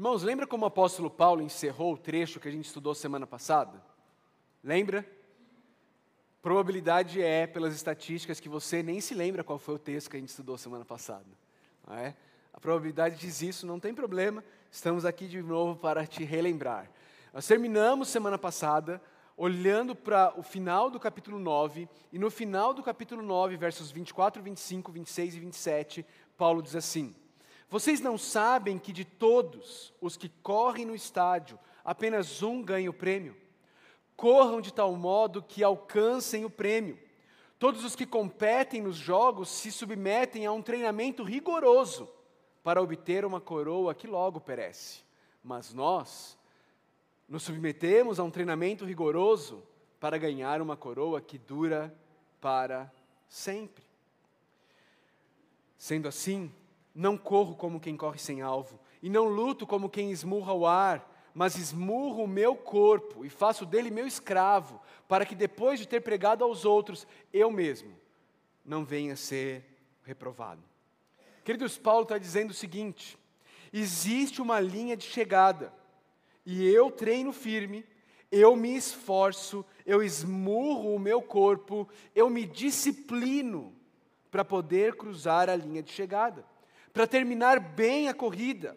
Irmãos, lembra como o apóstolo Paulo encerrou o trecho que a gente estudou semana passada? Lembra? Probabilidade é, pelas estatísticas, que você nem se lembra qual foi o texto que a gente estudou semana passada. É? A probabilidade diz isso, não tem problema, estamos aqui de novo para te relembrar. Nós terminamos semana passada olhando para o final do capítulo 9, e no final do capítulo 9, versos 24, 25, 26 e 27, Paulo diz assim: Vocês não sabem que de todos os que correm no estádio, apenas um ganha o prêmio? Corram de tal modo que alcancem o prêmio. Todos os que competem nos jogos se submetem a um treinamento rigoroso para obter uma coroa que logo perece. Mas nós nos submetemos a um treinamento rigoroso para ganhar uma coroa que dura para sempre. Sendo assim, não corro como quem corre sem alvo, e não luto como quem esmurra o ar, mas esmurro o meu corpo e faço dele meu escravo, para que depois de ter pregado aos outros, eu mesmo não venha ser reprovado. Queridos, Paulo está dizendo o seguinte: existe uma linha de chegada, e eu treino firme, eu me esforço, eu esmurro o meu corpo, eu me disciplino para poder cruzar a linha de chegada, para terminar bem a corrida,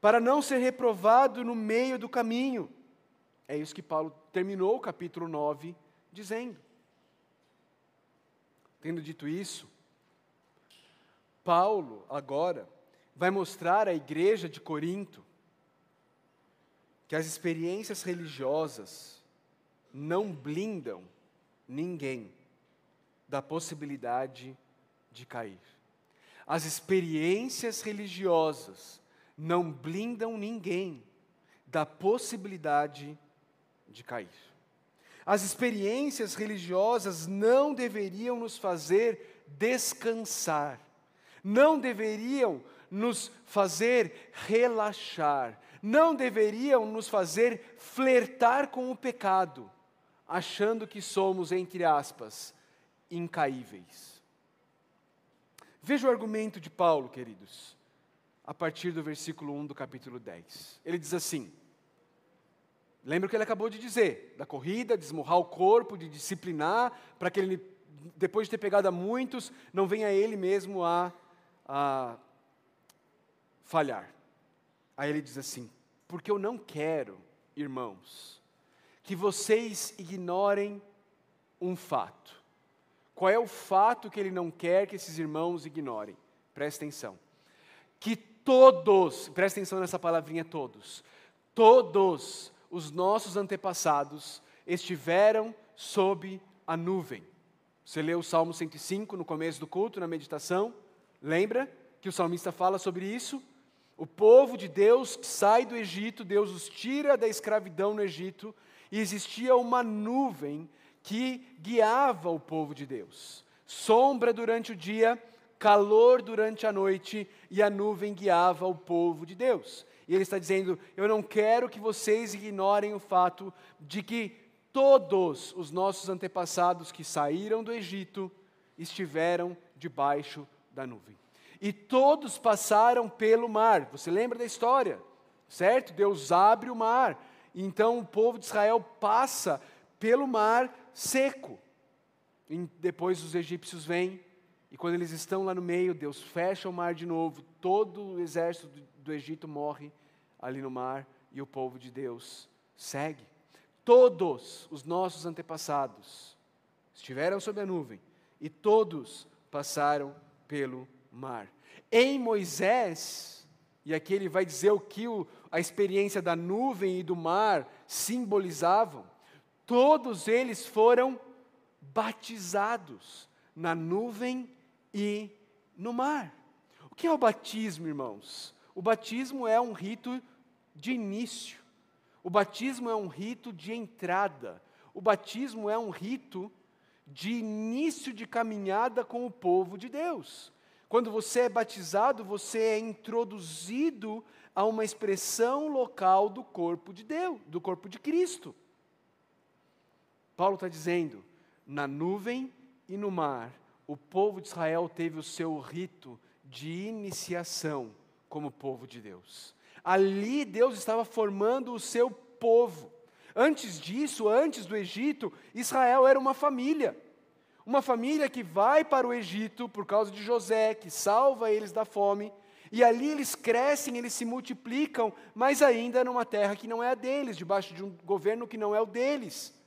para não ser reprovado no meio do caminho. É isso que Paulo terminou o capítulo 9 dizendo. Tendo dito isso, Paulo agora vai mostrar à igreja de Corinto que as experiências religiosas não blindam ninguém da possibilidade de cair. As experiências religiosas não blindam ninguém da possibilidade de cair. As experiências religiosas não deveriam nos fazer descansar, não deveriam nos fazer relaxar, não deveriam nos fazer flertar com o pecado, achando que somos, entre aspas, incaíveis. Veja o argumento de Paulo, queridos a partir do versículo 1 do capítulo 10. Ele diz assim: Lembra o que ele acabou de dizer, da corrida, de esmurrar o corpo, de disciplinar, para que ele, depois de ter pegado a muitos, não venha ele mesmo a, a falhar. Aí ele diz assim: Porque eu não quero, irmãos, que vocês ignorem um fato. Qual é o fato que ele não quer que esses irmãos ignorem? Presta atenção. Que todos, presta atenção nessa palavrinha todos, todos os nossos antepassados estiveram sob a nuvem. Você leu o Salmo 105 no começo do culto, na meditação, lembra que o salmista fala sobre isso? O povo de Deus sai do Egito, Deus os tira da escravidão no Egito, e existia uma nuvem que guiava o povo de Deus. Sombra durante o dia, calor durante a noite e a nuvem guiava o povo de Deus. E ele está dizendo: Eu não quero que vocês ignorem o fato de que todos os nossos antepassados que saíram do Egito estiveram debaixo da nuvem. E todos passaram pelo mar. Você lembra da história? Certo? Deus abre o mar. Então o povo de Israel passa pelo mar seco. E depois os egípcios vêm e quando eles estão lá no meio, Deus fecha o mar de novo, todo o exército do Egito morre ali no mar e o povo de Deus segue. Todos os nossos antepassados estiveram sob a nuvem e todos passaram pelo mar. Em Moisés, e aqui ele vai dizer o que o, a experiência da nuvem e do mar simbolizavam, todos eles foram batizados na nuvem e no mar. O que é o batismo, irmãos? O batismo é um rito de início. O batismo é um rito de entrada. O batismo é um rito de início de caminhada com o povo de Deus. Quando você é batizado, você é introduzido a uma expressão local do corpo de Deus, do corpo de Cristo. Paulo está dizendo: na nuvem e no mar o povo de Israel teve o seu rito de iniciação como povo de Deus. Ali Deus estava formando o seu povo. Antes disso, antes do Egito, Israel era uma família. Uma família que vai para o Egito por causa de José, que salva eles da fome, e ali eles crescem, eles se multiplicam, mas ainda numa terra que não é a deles, debaixo de um governo que não é o deles.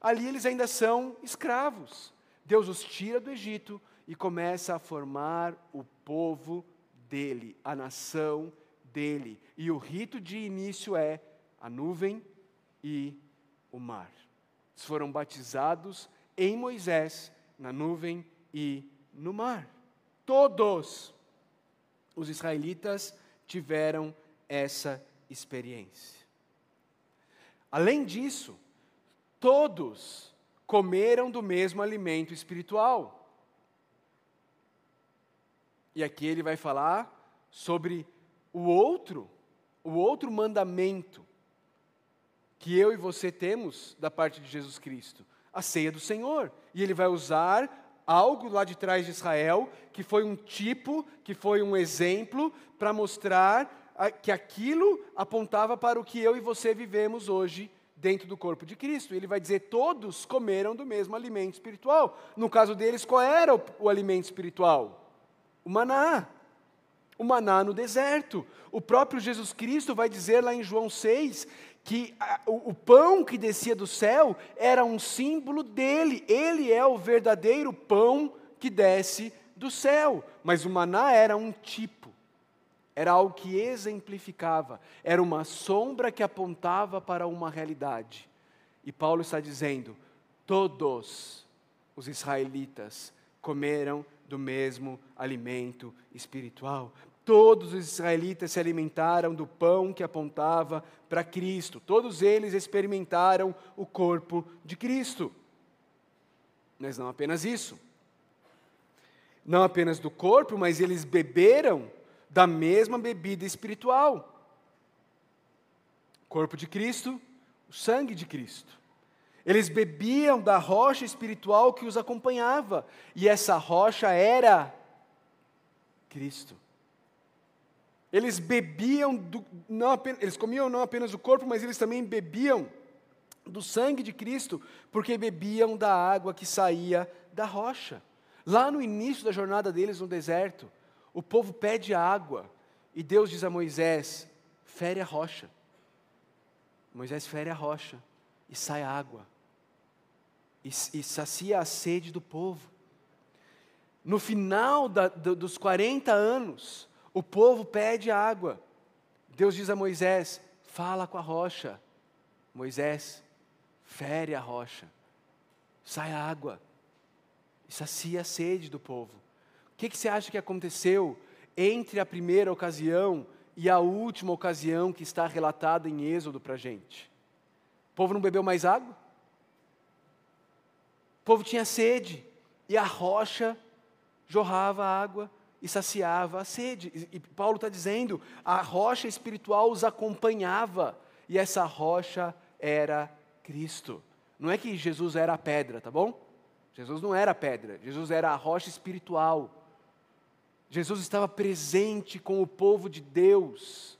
Ali eles ainda são escravos. Deus os tira do Egito e começa a formar o povo dele, a nação dele. E o rito de início é a nuvem e o mar. Eles foram batizados em Moisés, na nuvem e no mar. Todos os israelitas tiveram essa experiência. Além disso, todos comeram do mesmo alimento espiritual. E aqui ele vai falar sobre o outro, o outro mandamento que eu e você temos da parte de Jesus Cristo, a ceia do Senhor. E ele vai usar algo lá de trás de Israel, que foi um tipo, que foi um exemplo, para mostrar que aquilo apontava para o que eu e você vivemos hoje dentro do corpo de Cristo. Ele vai dizer: todos comeram do mesmo alimento espiritual. No caso deles, qual era o, o alimento espiritual? O maná. O maná no deserto. O próprio Jesus Cristo vai dizer lá em João 6 que a, o, o pão que descia do céu era um símbolo dele. Ele é o verdadeiro pão que desce do céu. Mas o maná era um tipo, era algo que exemplificava, era uma sombra que apontava para uma realidade. E Paulo está dizendo: todos os israelitas comeram do mesmo alimento espiritual. Todos os israelitas se alimentaram do pão que apontava para Cristo. Todos eles experimentaram o corpo de Cristo. Mas não apenas isso. Não apenas do corpo, mas eles beberam da mesma bebida espiritual. Corpo de Cristo, o sangue de Cristo. Eles bebiam da rocha espiritual que os acompanhava, e essa rocha era Cristo. Eles bebiam, do, não apenas, eles comiam não apenas o corpo, mas eles também bebiam do sangue de Cristo, porque bebiam da água que saía da rocha. Lá no início da jornada deles no deserto, o povo pede água e Deus diz a Moisés: fere a rocha. Moisés fere a rocha e sai água, e, e sacia a sede do povo. No final da, do, dos 40 anos, o povo pede água. Deus diz a Moisés: fala com a rocha. Moisés, fere a rocha. Sai água. E sacia a sede do povo. O que, que você acha que aconteceu entre a primeira ocasião e a última ocasião que está relatada em Êxodo para a gente? O povo não bebeu mais água? O povo tinha sede e a rocha jorrava água e saciava a sede. E Paulo está dizendo: a rocha espiritual os acompanhava, e essa rocha era Cristo. Não é que Jesus era a pedra, tá bom? Jesus não era a pedra, Jesus era a rocha espiritual. Jesus estava presente com o povo de Deus,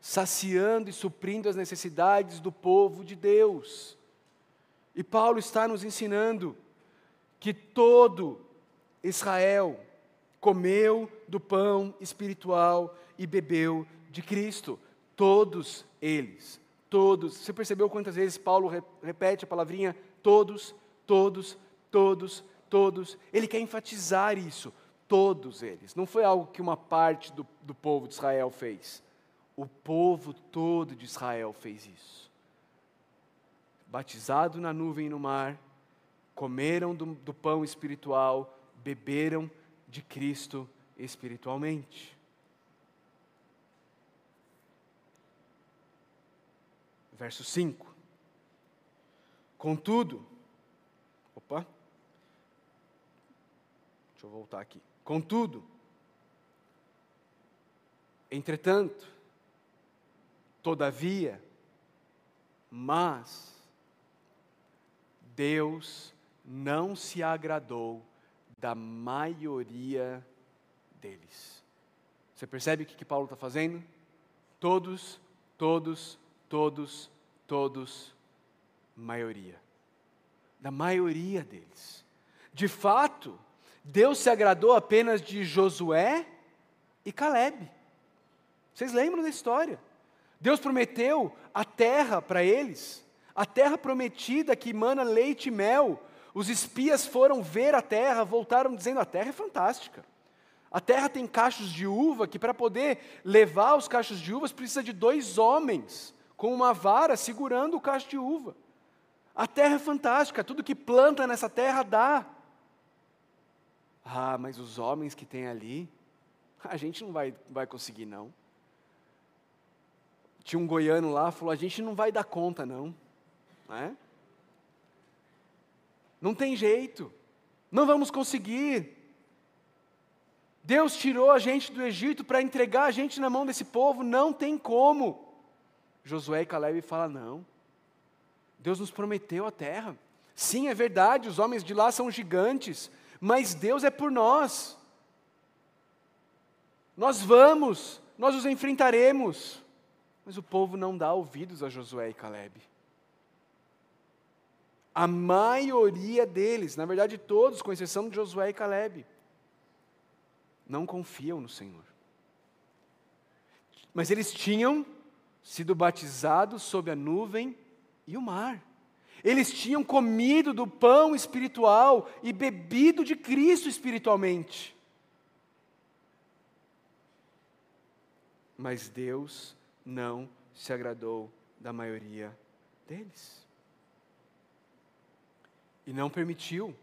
saciando e suprindo as necessidades do povo de Deus. E Paulo está nos ensinando que todo Israel, comeu do pão espiritual e bebeu de Cristo. Todos eles, todos. Você percebeu quantas vezes Paulo repete a palavrinha todos, todos, todos, todos? Ele quer enfatizar isso. Todos eles. Não foi algo que uma parte do, do povo de Israel fez. O povo todo de Israel fez isso. Batizado na nuvem e no mar, comeram do, do pão espiritual, beberam de Cristo espiritualmente. Verso 5. Contudo, opa, deixa eu voltar aqui. Contudo, entretanto, todavia, mas, Deus não se agradou da maioria deles. Você percebe o que, que Paulo está fazendo? Todos, todos, todos, todos, maioria. Da maioria deles. De fato, Deus se agradou apenas de Josué e Caleb. Vocês lembram da história? Deus prometeu a terra para eles, a terra prometida que emana leite e mel. Os espias foram ver a terra, voltaram dizendo: a terra é fantástica. A terra tem cachos de uva que, para poder levar os cachos de uvas, precisa de dois homens com uma vara segurando o cacho de uva. A terra é fantástica, tudo que planta nessa terra dá. Ah, mas os homens que tem ali, a gente não vai, vai conseguir, não. Tinha um goiano lá, falou: a gente não vai dar conta, não. Não, é? não tem jeito, não vamos conseguir. Deus tirou a gente do Egito para entregar a gente na mão desse povo, não tem como. Josué e Caleb falam: não. Deus nos prometeu a terra. Sim, é verdade, os homens de lá são gigantes, mas Deus é por nós. Nós vamos, nós os enfrentaremos. Mas o povo não dá ouvidos a Josué e Caleb. A maioria deles, na verdade todos, com exceção de Josué e Caleb, não confiam no Senhor. Mas eles tinham sido batizados sob a nuvem e o mar. Eles tinham comido do pão espiritual e bebido de Cristo espiritualmente. Mas Deus não se agradou da maioria deles. E não permitiu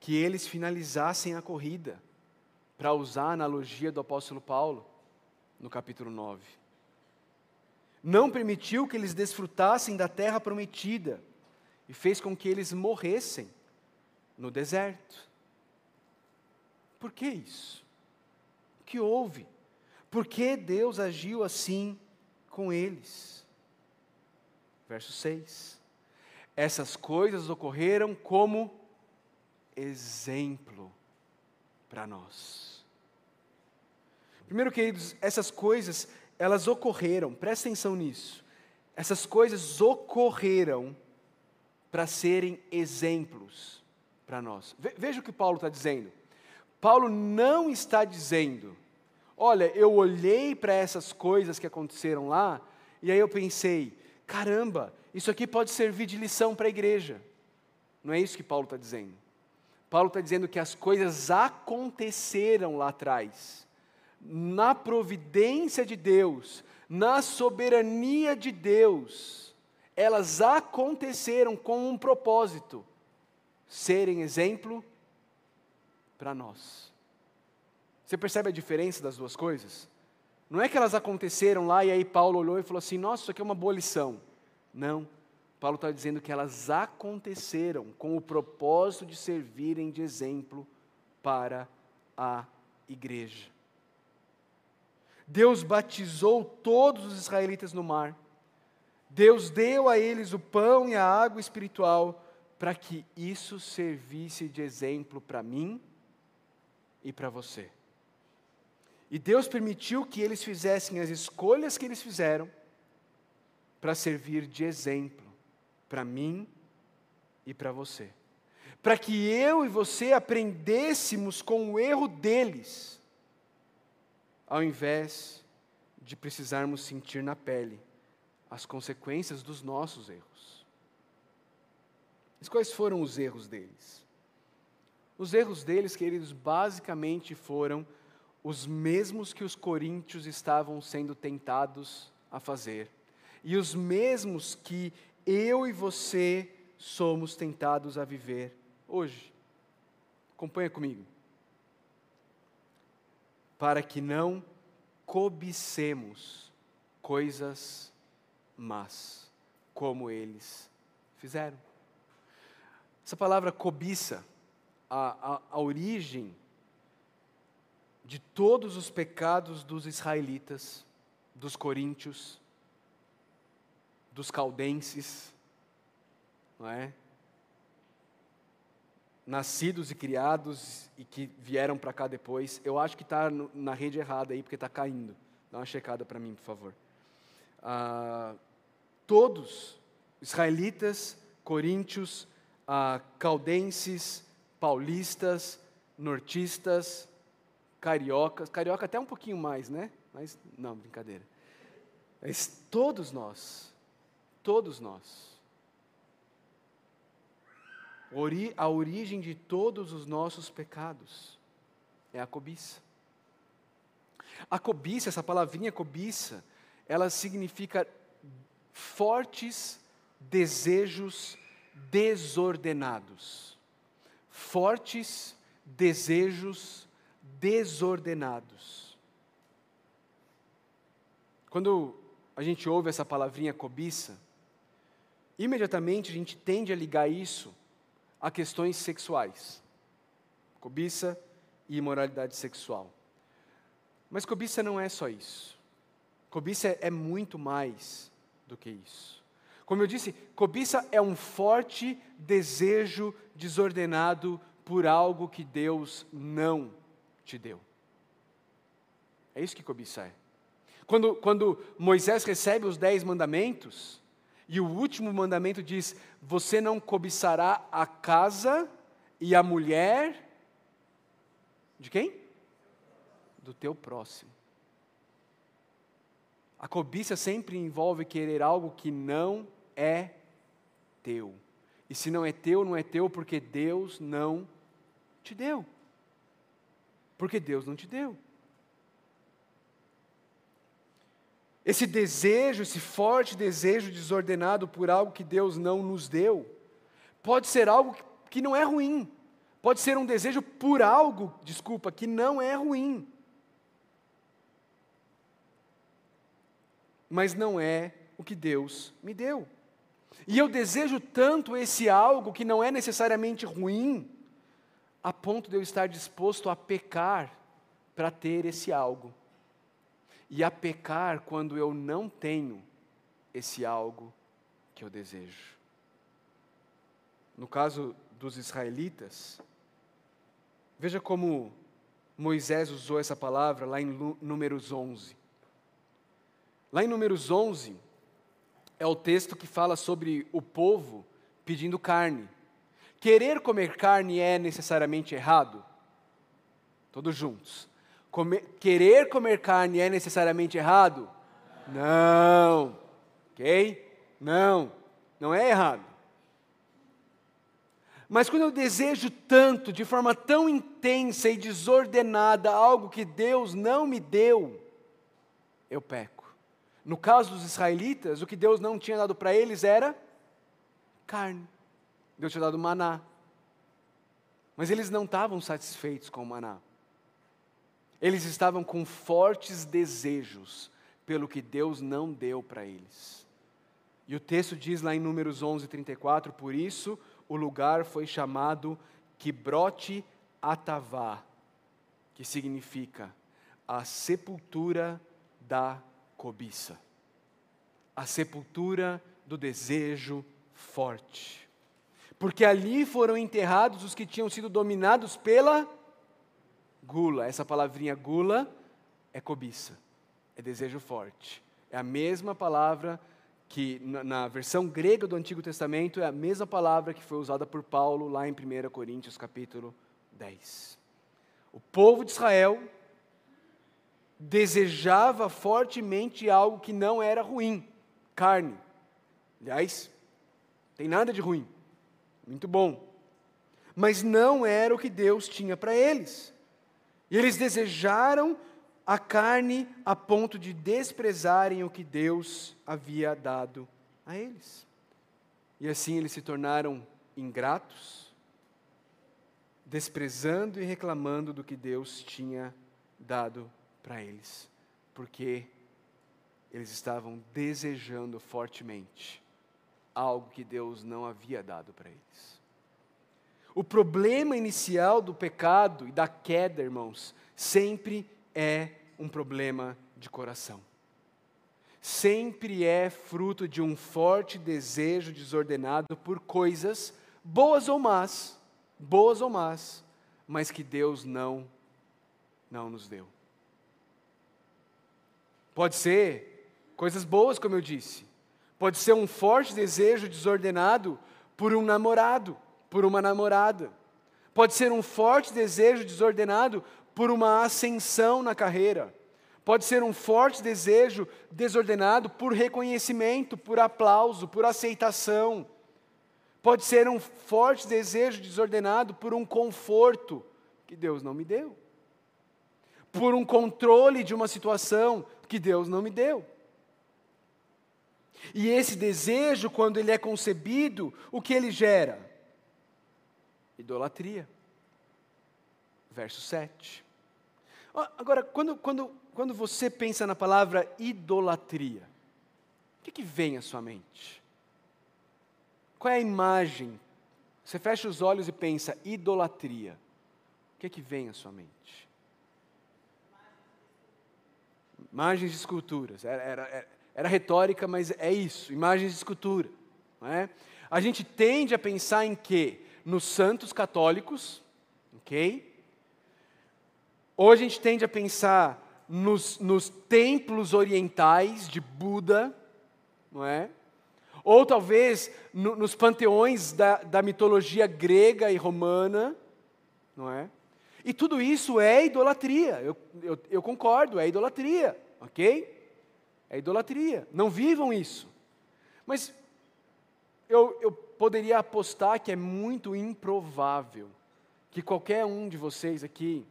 que eles finalizassem a corrida para usar a analogia do apóstolo Paulo no capítulo 9. Não permitiu que eles desfrutassem da terra prometida e fez com que eles morressem no deserto. Por que isso? O que houve? Por que Deus agiu assim com eles? Verso 6. Essas coisas ocorreram como exemplo para nós. Primeiro, queridos, essas coisas, elas ocorreram, presta atenção nisso. Essas coisas ocorreram para serem exemplos para nós. Veja o que Paulo está dizendo. Paulo não está dizendo, olha, eu olhei para essas coisas que aconteceram lá, e aí eu pensei, caramba, isso aqui pode servir de lição para a igreja. Não é isso que Paulo está dizendo. Paulo está dizendo que as coisas aconteceram lá atrás na providência de Deus, na soberania de Deus, elas aconteceram com um propósito: serem exemplo para nós. Você percebe a diferença das duas coisas? Não é que elas aconteceram lá e aí Paulo olhou e falou assim: nossa, isso aqui é uma boa lição. Não. Paulo está dizendo que elas aconteceram com o propósito de servirem de exemplo para a igreja. Deus batizou todos os israelitas no mar. Deus deu a eles o pão e a água espiritual para que isso servisse de exemplo para mim e para você. E Deus permitiu que eles fizessem as escolhas que eles fizeram para servir de exemplo para mim e para você. Para que eu e você aprendêssemos com o erro deles ao invés de precisarmos sentir na pele as consequências dos nossos erros. Mas quais foram os erros deles? Os erros deles, queridos, basicamente foram os mesmos que os coríntios estavam sendo tentados a fazer, e os mesmos que eu e você somos tentados a viver hoje. Acompanha comigo para que não cobicemos coisas más, como eles fizeram. Essa palavra cobiça, a, a, a origem de todos os pecados dos israelitas, dos coríntios, dos caldenses, não é? nascidos e criados e que vieram para cá depois, eu acho que está na rede errada aí, porque está caindo. Dá uma checada para mim, por favor. Todos, israelitas, coríntios, ah, caldenses, paulistas, nortistas, cariocas, carioca até um pouquinho mais, né? Mas não, brincadeira. Mas todos nós, todos nós, a origem de todos os nossos pecados é a cobiça. A cobiça, essa palavrinha cobiça, ela significa fortes desejos desordenados. Fortes desejos desordenados. Quando a gente ouve essa palavrinha cobiça, imediatamente a gente tende a ligar isso a questões sexuais. Cobiça e imoralidade sexual. Mas cobiça não é só isso. Cobiça é muito mais do que isso. Como eu disse, cobiça é um forte desejo desordenado por algo que Deus não te deu. É isso que cobiça é. Quando, quando Moisés recebe os dez mandamentos, e o último mandamento diz: Você não cobiçará a casa e a mulher de quem? Do teu próximo. A cobiça sempre envolve querer algo que não é teu. E se não é teu, não é teu porque Deus não te deu. Porque Deus não te deu. Esse desejo, esse forte desejo desordenado por algo que Deus não nos deu, pode ser algo que não é ruim. Pode ser um desejo por algo, desculpa, que não é ruim. Mas não é o que Deus me deu. E eu desejo tanto esse algo que não é necessariamente ruim, a ponto de eu estar disposto a pecar para ter esse algo e a pecar quando eu não tenho esse algo que eu desejo. No caso dos israelitas, veja como Moisés usou essa palavra lá em Números 11. Lá em Números 11, é o texto que fala sobre o povo pedindo carne. Querer comer carne é necessariamente errado? Todos juntos. Comer, querer comer carne é necessariamente errado? Não. Ok? Não. Não é errado. Mas quando eu desejo tanto, de forma tão intensa e desordenada, algo que Deus não me deu, eu peco. No caso dos israelitas, o que Deus não tinha dado para eles era carne. Deus tinha dado maná. Mas eles não estavam satisfeitos com o maná. Eles estavam com fortes desejos pelo que Deus não deu para eles. E o texto diz lá em Números 11, 34, por isso o lugar foi chamado Kibrote Atavá, que significa a sepultura da cobiça, a sepultura do desejo forte. Porque ali foram enterrados os que tinham sido dominados pela Gula, essa palavrinha gula é cobiça, é desejo forte. É a mesma palavra que na, versão grega do Antigo Testamento é a mesma palavra que foi usada por Paulo lá em 1 Coríntios capítulo 10. O povo de Israel desejava fortemente algo que não era ruim, carne. Aliás, tem nada de ruim, muito bom. Mas não era o que Deus tinha para eles. E eles desejaram a carne a ponto de desprezarem o que Deus havia dado a eles. E assim eles se tornaram ingratos, desprezando e reclamando do que Deus tinha dado para eles, porque eles estavam desejando fortemente algo que Deus não havia dado para eles. O problema inicial do pecado e da queda, irmãos, sempre é um problema de coração. Sempre é fruto de um forte desejo desordenado por coisas, boas ou más, boas ou más, mas que Deus não, não nos deu. Pode ser coisas boas, como eu disse. Pode ser um forte desejo desordenado por um namorado, por uma namorada. Pode ser um forte desejo desordenado por uma ascensão na carreira. Pode ser um forte desejo desordenado por reconhecimento, por aplauso, por aceitação. Pode ser um forte desejo desordenado por um conforto que Deus não me deu. Por um controle de uma situação que Deus não me deu. E esse desejo, quando ele é concebido, o que ele gera? Idolatria. Verso 7. Agora, quando, quando, quando você pensa na palavra idolatria, o que, que vem à sua mente? Qual é a imagem? Você fecha os olhos e pensa, idolatria. O que, que vem à sua mente? Imagens de esculturas. Era, era, era retórica, mas é isso, imagens de escultura. É? A gente tende a pensar em quê? Nos santos católicos, ok? Ou a gente tende a pensar nos, nos templos orientais de Buda, não é? Ou talvez no, nos panteões da, da mitologia grega e romana, não é? E tudo isso é idolatria, eu, eu, eu concordo, é idolatria, ok? É idolatria. Não vivam isso. Mas eu, eu poderia apostar que é muito improvável que qualquer um de vocês aqui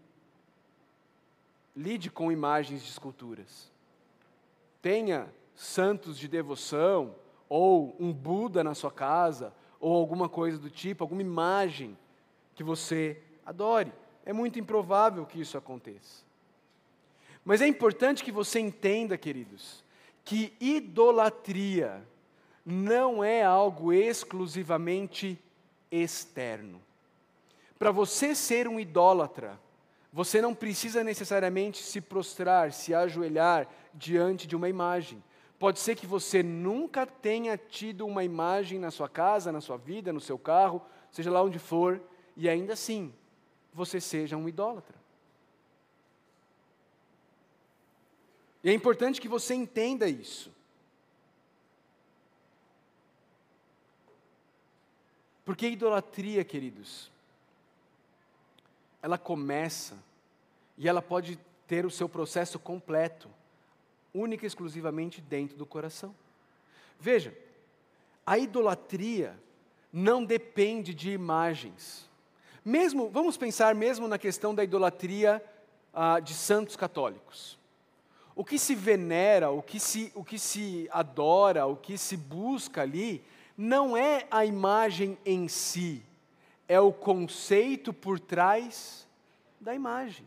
lide com imagens de esculturas. Tenha santos de devoção, ou um Buda na sua casa, ou alguma coisa do tipo, alguma imagem que você adore. É muito improvável que isso aconteça. Mas é importante que você entenda, queridos, que idolatria não é algo exclusivamente externo. Para você ser um idólatra, você não precisa necessariamente se prostrar, se ajoelhar diante de uma imagem. Pode ser que você nunca tenha tido uma imagem na sua casa, na sua vida, no seu carro, seja lá onde for, e ainda assim você seja um idólatra. E é importante que você entenda isso. Porque a idolatria, queridos, ela começa e ela pode ter o seu processo completo, única e exclusivamente dentro do coração. Veja, a idolatria não depende de imagens. Mesmo, vamos pensar mesmo na questão da idolatria ah, de santos católicos. O que se venera, o que se, o que se adora, o que se busca ali, não é a imagem em si, é o conceito por trás da imagem.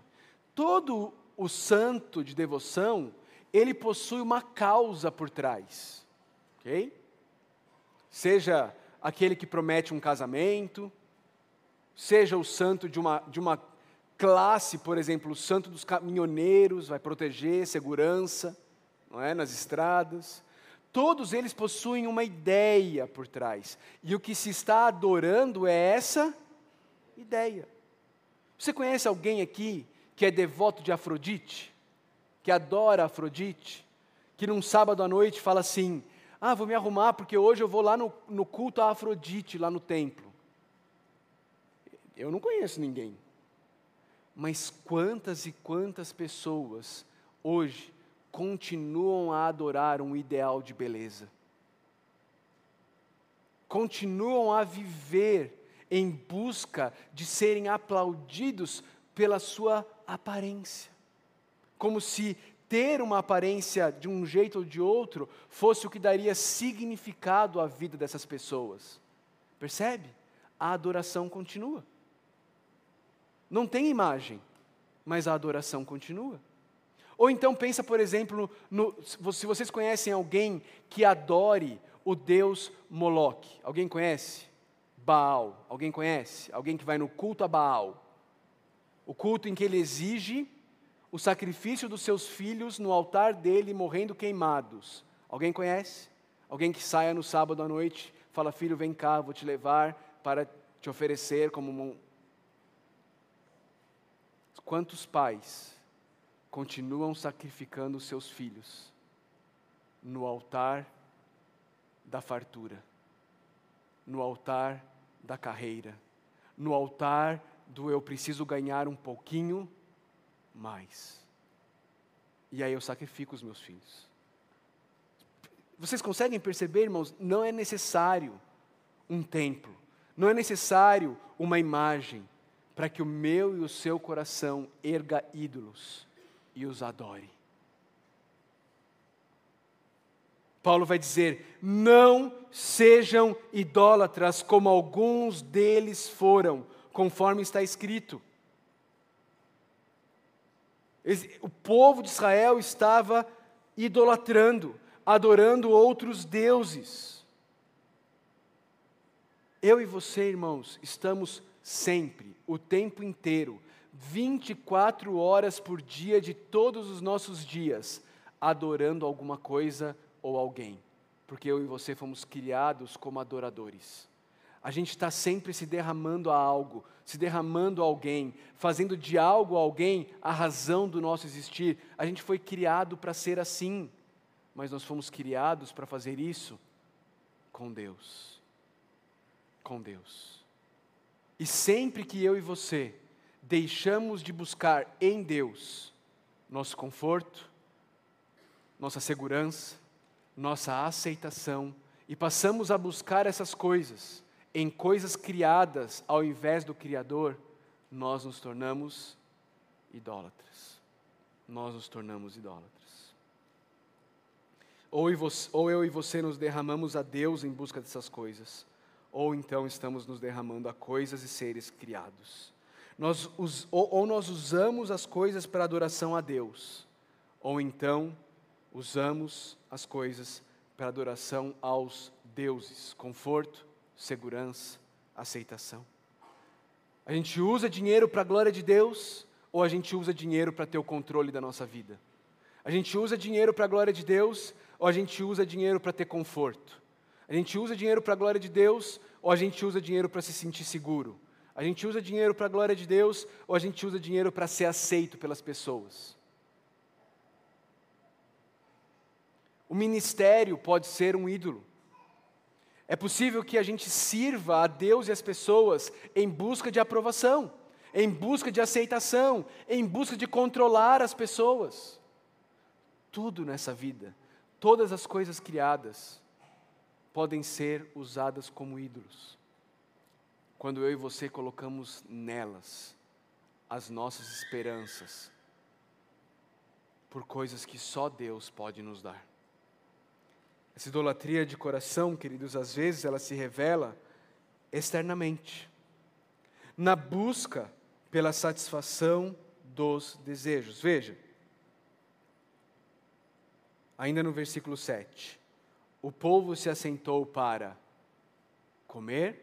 Todo o santo de devoção, ele possui uma causa por trás, ok? Seja aquele que promete um casamento, seja o santo de uma, de uma classe, por exemplo, o santo dos caminhoneiros vai proteger segurança, não é, nas estradas. Todos eles possuem uma ideia por trás. E o que se está adorando é essa ideia. Você conhece alguém aqui que é devoto de Afrodite? Que adora Afrodite? Que num sábado à noite fala assim: Ah, vou me arrumar porque hoje eu vou lá no, no culto a Afrodite, lá no templo. Eu não conheço ninguém. Mas quantas e quantas pessoas hoje continuam a adorar um ideal de beleza? Continuam a viver em busca de serem aplaudidos pela sua aparência. Como se ter uma aparência de um jeito ou de outro fosse o que daria significado à vida dessas pessoas. Percebe? A adoração continua. Não tem imagem, mas a adoração continua. Ou então pensa, por exemplo, no, se vocês conhecem alguém que adore o deus Moloque. Alguém conhece? Baal. Alguém conhece? Alguém que vai no culto a Baal. O culto em que ele exige o sacrifício dos seus filhos no altar dele morrendo queimados. Alguém conhece? Alguém que saia no sábado à noite, fala: "Filho, vem cá, vou te levar para te oferecer como Quantos pais, continuam sacrificando seus filhos no altar da fartura, no altar da carreira, no altar do eu preciso ganhar um pouquinho mais. E aí eu sacrifico os meus filhos. Vocês conseguem perceber, irmãos? Não é necessário um templo, não é necessário uma imagem para que o meu e o seu coração erga ídolos e os adore. Paulo vai dizer: não sejam idólatras como alguns deles foram, conforme está escrito. O povo de Israel estava idolatrando, adorando outros deuses. Eu e você, irmãos, estamos sempre, o tempo inteiro, 24 horas por dia de todos os nossos dias, adorando alguma coisa ou alguém, porque eu e você fomos criados como adoradores. A gente está sempre se derramando a algo, se derramando a alguém, fazendo de algo a alguém a razão do nosso existir. A gente foi criado para ser assim, mas nós fomos criados para fazer isso com Deus. Com Deus. E sempre que eu e você deixamos de buscar em Deus nosso conforto, nossa segurança, nossa aceitação, e passamos a buscar essas coisas em coisas criadas ao invés do Criador, nós nos tornamos idólatras. Nós nos tornamos idólatras. Ou, eu e você nos derramamos a Deus em busca dessas coisas, ou então estamos nos derramando a coisas e seres criados. Nós, ou, ou nós usamos as coisas para adoração a Deus, ou então usamos as coisas para adoração aos deuses, conforto, segurança, aceitação. A gente usa dinheiro para a glória de Deus ou a gente usa dinheiro para ter o controle da nossa vida? A gente usa dinheiro para a glória de Deus ou a gente usa dinheiro para ter conforto? A gente usa dinheiro para a glória de Deus ou a gente usa dinheiro para se sentir seguro? A gente usa dinheiro para a glória de Deus ou a gente usa dinheiro para ser aceito pelas pessoas? O ministério pode ser um ídolo. É possível que a gente sirva a Deus e as pessoas em busca de aprovação, em busca de aceitação, em busca de controlar as pessoas. Tudo nessa vida, todas as coisas criadas, podem ser usadas como ídolos. Quando eu e você colocamos nelas as nossas esperanças por coisas que só Deus pode nos dar. Essa idolatria de coração, queridos, às vezes ela se revela externamente, na busca pela satisfação dos desejos. Veja, ainda no versículo 7, o povo se assentou para comer,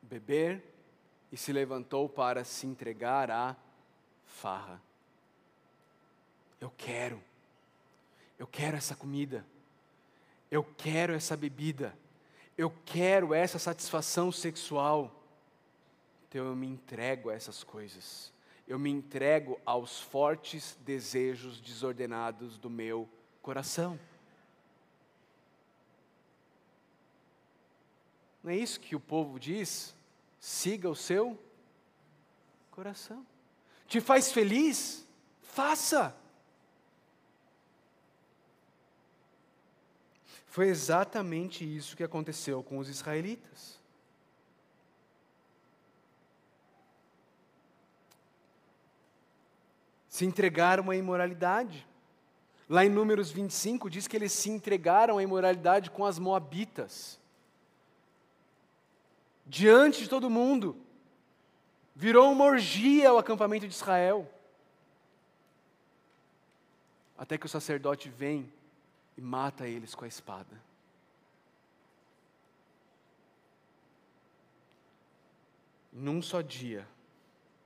beber e se levantou para se entregar à farra. Eu quero, eu quero essa comida. Eu quero essa bebida. Eu quero essa satisfação sexual. Então eu me entrego a essas coisas. Eu me entrego aos fortes desejos desordenados do meu coração. Não é isso que o povo diz? Siga o seu coração. Te faz feliz? Faça. Foi exatamente isso que aconteceu com os israelitas. Se entregaram à imoralidade. Lá em Números 25 diz que eles se entregaram à imoralidade com as moabitas. Diante de todo mundo. Virou uma orgia o acampamento de Israel. Até que o sacerdote vem e mata eles com a espada. Num só dia,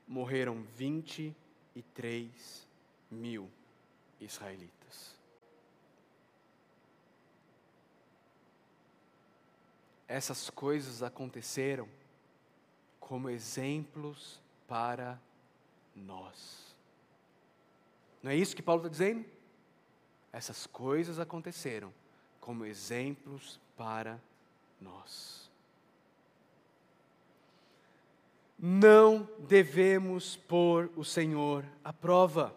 morreram 23 mil israelitas. Essas coisas aconteceram como exemplos para nós. Não é isso que Paulo está dizendo? Essas coisas aconteceram como exemplos para nós. Não devemos pôr o Senhor à prova,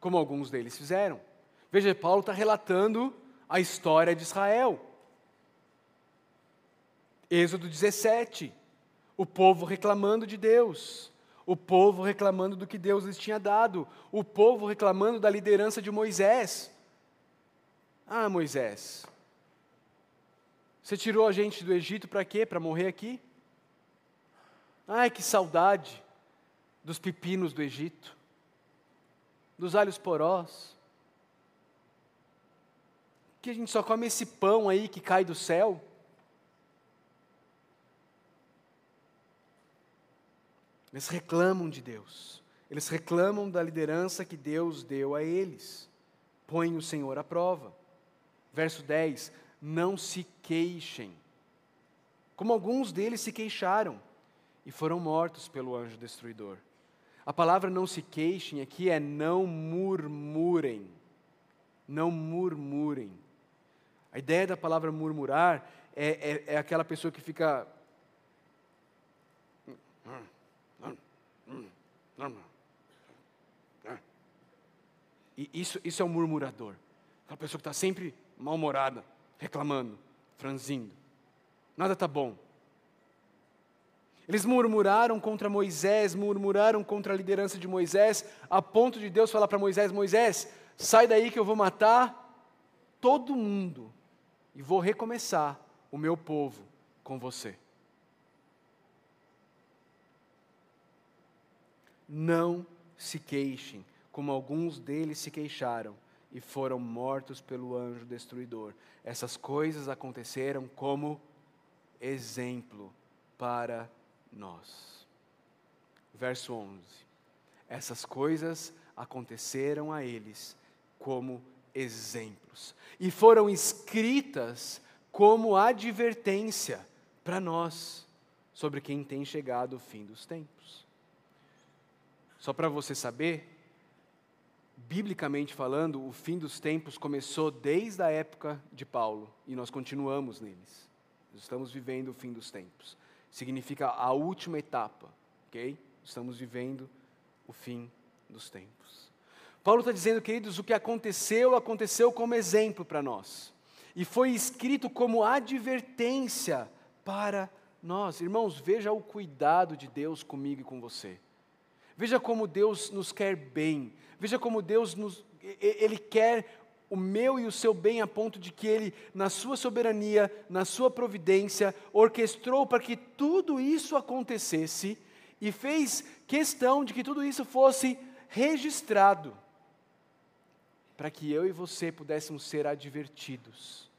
como alguns deles fizeram. Veja, Paulo está relatando a história de Israel. Êxodo 17, o povo reclamando de Deus, o povo reclamando do que Deus lhes tinha dado, o povo reclamando da liderança de Moisés. Ah, Moisés, você tirou a gente do Egito para quê? Para morrer aqui? Ai, que saudade dos pepinos do Egito, dos alhos porós. Que a gente só come esse pão aí que cai do céu. Eles reclamam de Deus. Eles reclamam da liderança que Deus deu a eles. Põe o Senhor à prova. Verso 10: Não se queixem, como alguns deles se queixaram e foram mortos pelo anjo destruidor. A palavra não se queixem aqui é não murmurem. Não murmurem. A ideia da palavra murmurar é, é, é aquela pessoa que fica. E isso, isso é um murmurador. Aquela pessoa que está sempre mal-humorada, reclamando, franzindo. Nada está bom. Eles murmuraram contra Moisés, murmuraram contra a liderança de Moisés, a ponto de Deus falar para Moisés: Moisés, sai daí que eu vou matar todo mundo e vou recomeçar o meu povo com você. Não se queixem, como alguns deles se queixaram e foram mortos pelo anjo destruidor. Essas coisas aconteceram como exemplo para nós. Verso 11: Essas coisas aconteceram a eles como exemplos e foram escritas como advertência para nós sobre quem tem chegado o fim dos tempos. Só para você saber, biblicamente falando, o fim dos tempos começou desde a época de Paulo e nós continuamos neles. Nós estamos vivendo o fim dos tempos significa a última etapa, ok? Estamos vivendo o fim dos tempos. Paulo está dizendo, queridos, o que aconteceu, aconteceu como exemplo para nós. E foi escrito como advertência para nós. Irmãos, veja o cuidado de Deus comigo e com você. Veja como Deus nos quer bem. Veja como Deus nos, ele quer o meu e o seu bem a ponto de que Ele, na sua soberania, na sua providência, orquestrou para que tudo isso acontecesse e fez questão de que tudo isso fosse registrado, para que eu e você pudéssemos ser advertidos,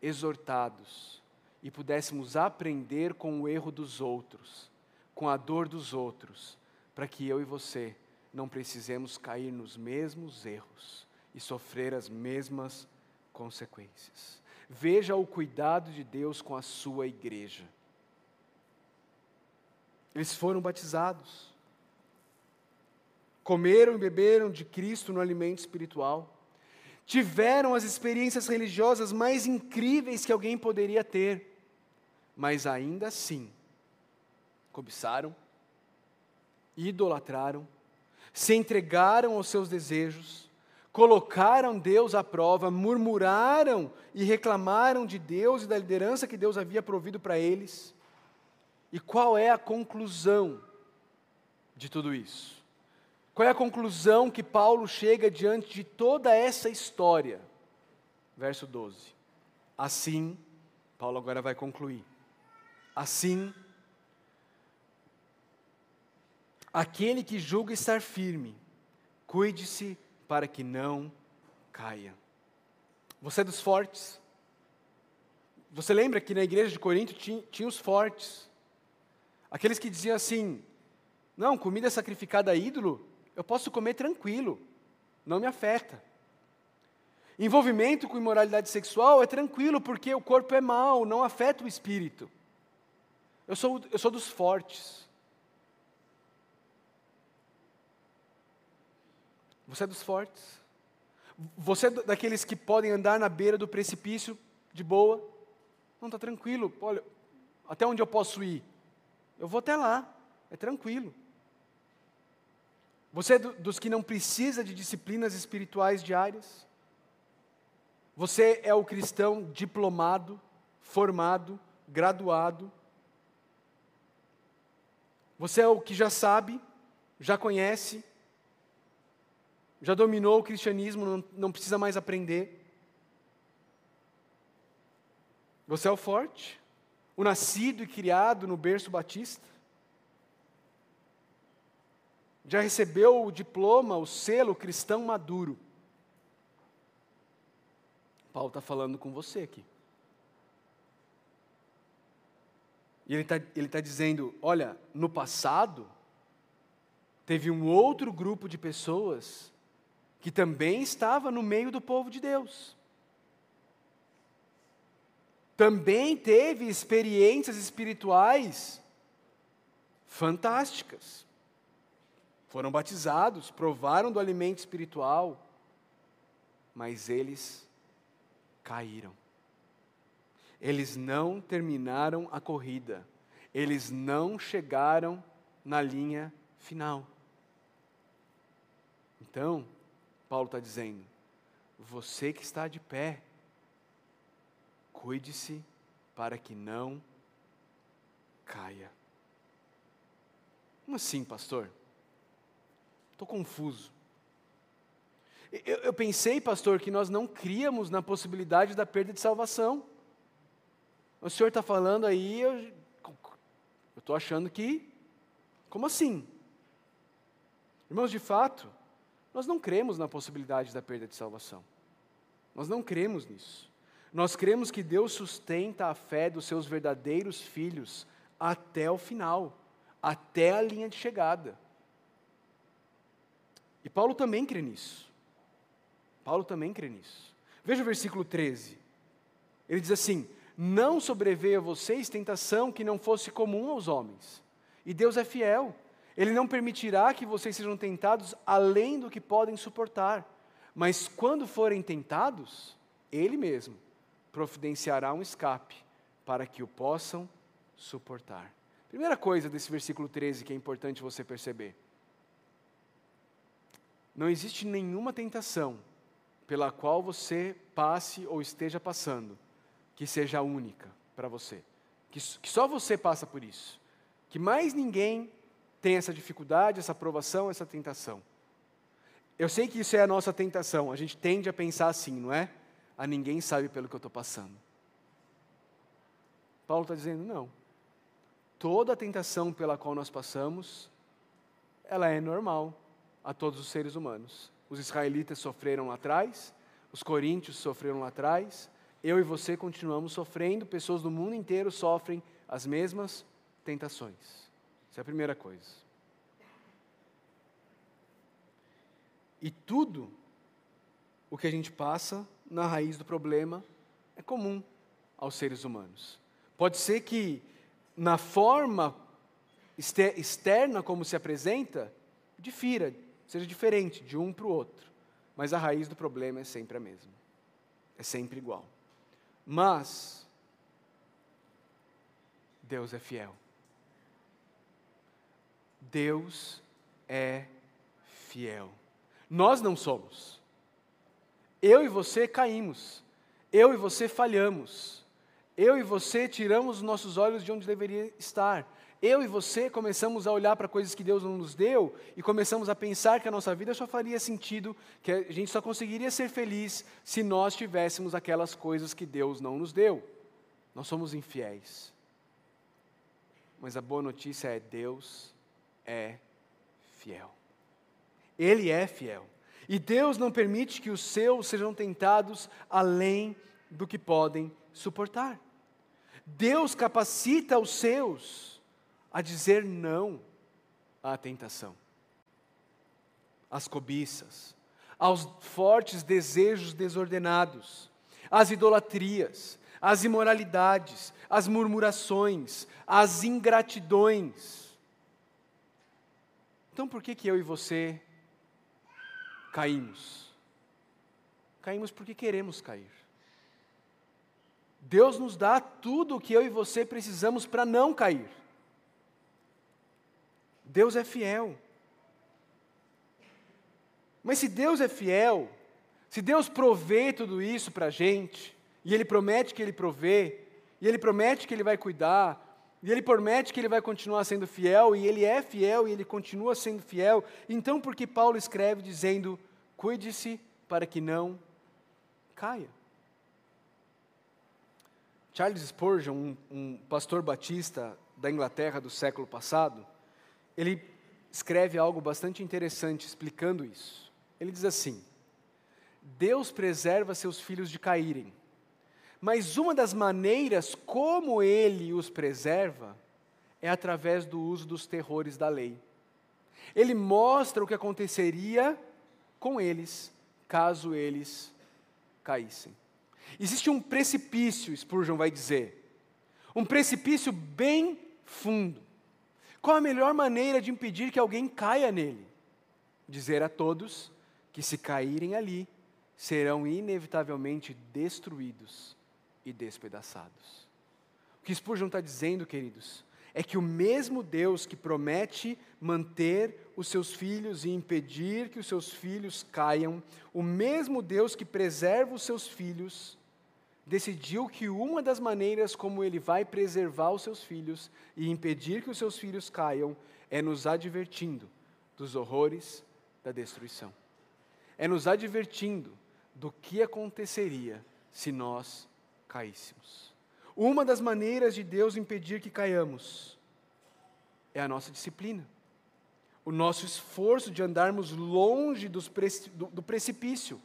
exortados e pudéssemos aprender com o erro dos outros, com a dor dos outros, para que eu e você não precisemos cair nos mesmos erros e sofrer as mesmas consequências. Veja o cuidado de Deus com a sua igreja. Eles foram batizados, comeram e beberam de Cristo no alimento espiritual, tiveram as experiências religiosas mais incríveis que alguém poderia ter, mas ainda assim cobiçaram, idolatraram, se entregaram aos seus desejos, colocaram Deus à prova, murmuraram e reclamaram de Deus e da liderança que Deus havia provido para eles. E qual é a conclusão de tudo isso? Qual é a conclusão que Paulo chega diante de toda essa história? Verso 12. Assim, Paulo agora vai concluir. Assim, aquele que julga estar firme, cuide-se para que não caia. Você é dos fortes. Você lembra que na igreja de Corinto tinha, tinha os fortes. Aqueles que diziam assim: não, comida sacrificada a ídolo, eu posso comer tranquilo, não me afeta. Envolvimento com imoralidade sexual é tranquilo, porque o corpo é mau, não afeta o espírito. Eu sou, eu sou dos fortes. Você é dos fortes. Você é daqueles que podem andar na beira do precipício de boa. Não está tranquilo. Olha, até onde eu posso ir? Eu vou até lá. É tranquilo. Você é do, dos que não precisa de disciplinas espirituais diárias? Você é o cristão diplomado, formado, graduado. Você é o que já sabe, já conhece, já dominou o cristianismo, não, não precisa mais aprender. Você é o forte, o nascido e criado no berço batista. Já recebeu o diploma, o selo cristão maduro. Paulo está falando com você aqui. E ele está ele tá dizendo: olha, no passado, teve um outro grupo de pessoas que também estava no meio do povo de Deus. Também teve experiências espirituais fantásticas. Foram batizados, provaram do alimento espiritual, mas eles caíram. Eles não terminaram a corrida. Eles não chegaram na linha final. Então, Paulo está dizendo: você que está de pé, cuide-se para que não caia. Como assim, pastor? Estou confuso. Eu, eu, pensei, pastor, que nós não criamos na possibilidade da perda de salvação. O senhor está falando aí, eu estou achando que. Como assim? Irmãos, de fato, nós não cremos na possibilidade da perda de salvação. Nós não cremos nisso. Nós cremos que Deus sustenta a fé dos seus verdadeiros filhos até o final, até a linha de chegada. E Paulo também crê nisso. Paulo também crê nisso. Veja o versículo 13. Ele diz assim: Não sobreveio a vocês tentação que não fosse comum aos homens. E Deus é fiel ele não permitirá que vocês sejam tentados além do que podem suportar. Mas quando forem tentados, Ele mesmo providenciará um escape para que o possam suportar. Primeira coisa desse versículo 13 que é importante você perceber: não existe nenhuma tentação pela qual você passe ou esteja passando que seja única para você, que, só você passa por isso, que mais ninguém tem essa dificuldade, essa provação, essa tentação. Eu sei que isso é a nossa tentação, a gente tende a pensar assim, não é? A ninguém sabe pelo que eu estou passando. Paulo está dizendo, não. Toda a tentação pela qual nós passamos, ela é normal a todos os seres humanos. Os israelitas sofreram lá atrás, os coríntios sofreram lá atrás, eu e você continuamos sofrendo, pessoas do mundo inteiro sofrem as mesmas tentações. Essa é a primeira coisa. E tudo o que a gente passa na raiz do problema é comum aos seres humanos. Pode ser que na forma externa como se apresenta, difira, seja diferente de um para o outro, mas a raiz do problema é sempre a mesma. É sempre igual. Mas Deus é fiel. Deus é fiel. Nós não somos. Eu e você caímos. Eu e você falhamos. Eu e você tiramos os nossos olhos de onde deveria estar. Eu e você começamos a olhar para coisas que Deus não nos deu e começamos a pensar que a nossa vida só faria sentido, que a gente só conseguiria ser feliz se nós tivéssemos aquelas coisas que Deus não nos deu. Nós somos infiéis. Mas a boa notícia é: Deus é fiel. Ele é fiel. E Deus não permite que os seus sejam tentados além do que podem suportar. Deus capacita os seus a dizer não à tentação, às cobiças, aos fortes desejos desordenados, às idolatrias, às imoralidades, às murmurações, às ingratidões então por que, que eu e você caímos? Caímos porque queremos cair. Deus nos dá tudo o que eu e você precisamos para não cair. Deus é fiel. Mas se Deus é fiel, se Deus provê tudo isso para a gente, e Ele promete que Ele provê, e Ele promete que Ele vai cuidar, e Ele promete que Ele vai continuar sendo fiel, e Ele é fiel e Ele continua sendo fiel, então por que Paulo escreve dizendo: cuide-se para que não caia? Charles Spurgeon, um, um pastor batista da Inglaterra do século passado, ele escreve algo bastante interessante explicando isso. Ele diz assim: Deus preserva seus filhos de caírem, mas uma das maneiras como ele os preserva é através do uso dos terrores da lei. Ele mostra o que aconteceria com eles caso eles caíssem. Existe um precipício, Spurgeon vai dizer, um precipício bem fundo. Qual a melhor maneira de impedir que alguém caia nele? Dizer a todos que, se caírem ali, serão inevitavelmente destruídos e despedaçados. O que Spurgeon está dizendo, queridos, é que o mesmo Deus que promete manter os seus filhos e impedir que os seus filhos caiam, o mesmo Deus que preserva os seus filhos, decidiu que uma das maneiras como ele vai preservar os seus filhos e impedir que os seus filhos caiam é nos advertindo dos horrores da destruição. É nos advertindo do que aconteceria se nós caíssemos. Uma das maneiras de Deus impedir que caiamos é a nossa disciplina. O nosso esforço de andarmos longe do, do precipício,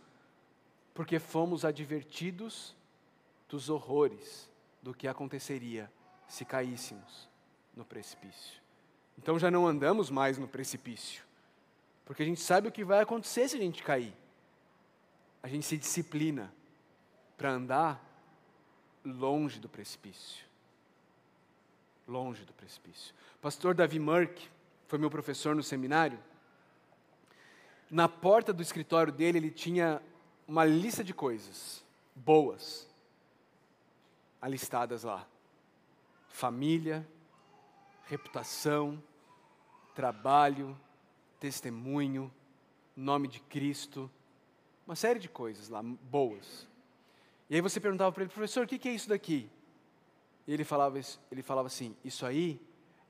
porque fomos advertidos dos horrores do que aconteceria se caíssemos no precipício. Então já não andamos mais no precipício, porque a gente sabe o que vai acontecer se a gente cair. A gente se disciplina para andar longe do precipício. Longe do precipício. pastor Davi Merck foi meu professor no seminário. Na porta do escritório dele, ele tinha uma lista de coisas boas alistadas lá: família, reputação, trabalho, testemunho, nome de Cristo, uma série de coisas lá boas. E aí você perguntava para ele, professor, o que é isso daqui? E ele falava, ele falava assim: Isso aí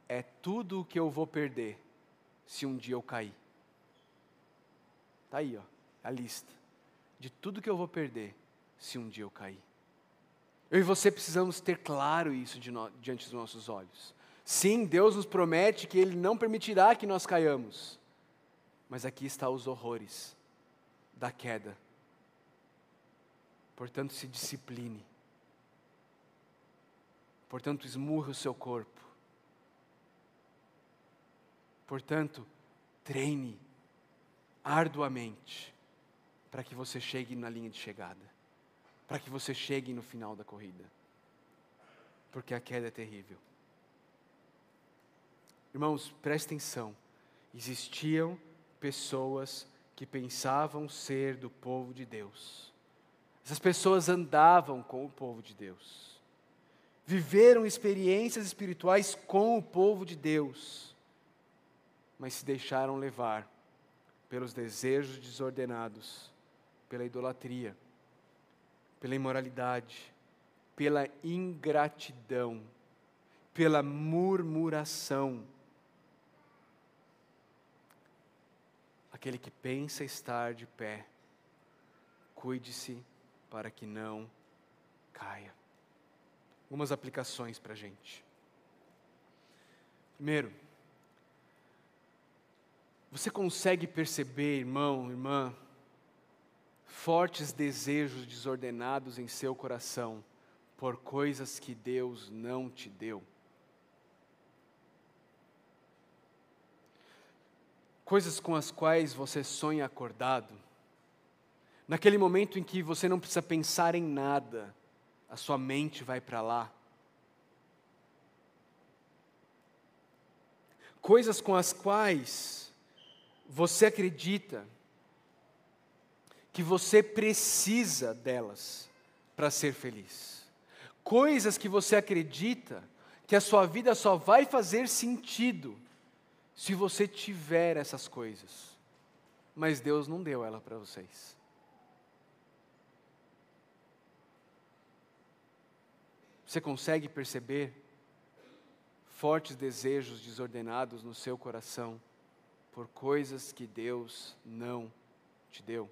é tudo o que eu vou perder se um dia eu cair. Está aí, ó, a lista de tudo que eu vou perder se um dia eu cair. Eu e você precisamos ter claro isso no, diante dos nossos olhos. Sim, Deus nos promete que Ele não permitirá que nós caiamos, mas aqui está os horrores da queda. Portanto, se discipline. Portanto, esmurre o seu corpo. Portanto, treine arduamente para que você chegue na linha de chegada para que você chegue no final da corrida. Porque a queda é terrível. Irmãos, preste atenção. Existiam pessoas que pensavam ser do povo de Deus. Essas pessoas andavam com o povo de Deus. Viveram experiências espirituais com o povo de Deus. Mas se deixaram levar pelos desejos desordenados, pela idolatria pela imoralidade, pela ingratidão, pela murmuração. Aquele que pensa estar de pé, cuide-se para que não caia. Algumas aplicações para a gente. Primeiro, você consegue perceber, irmão, irmã, fortes desejos desordenados em seu coração por coisas que Deus não te deu. Coisas com as quais você sonha acordado. Naquele momento em que você não precisa pensar em nada, a sua mente vai para lá. Coisas com as quais você acredita que você precisa delas para ser feliz. Coisas que você acredita que a sua vida só vai fazer sentido se você tiver essas coisas. Mas Deus não deu ela para vocês. Você consegue perceber fortes desejos desordenados no seu coração por coisas que Deus não te deu?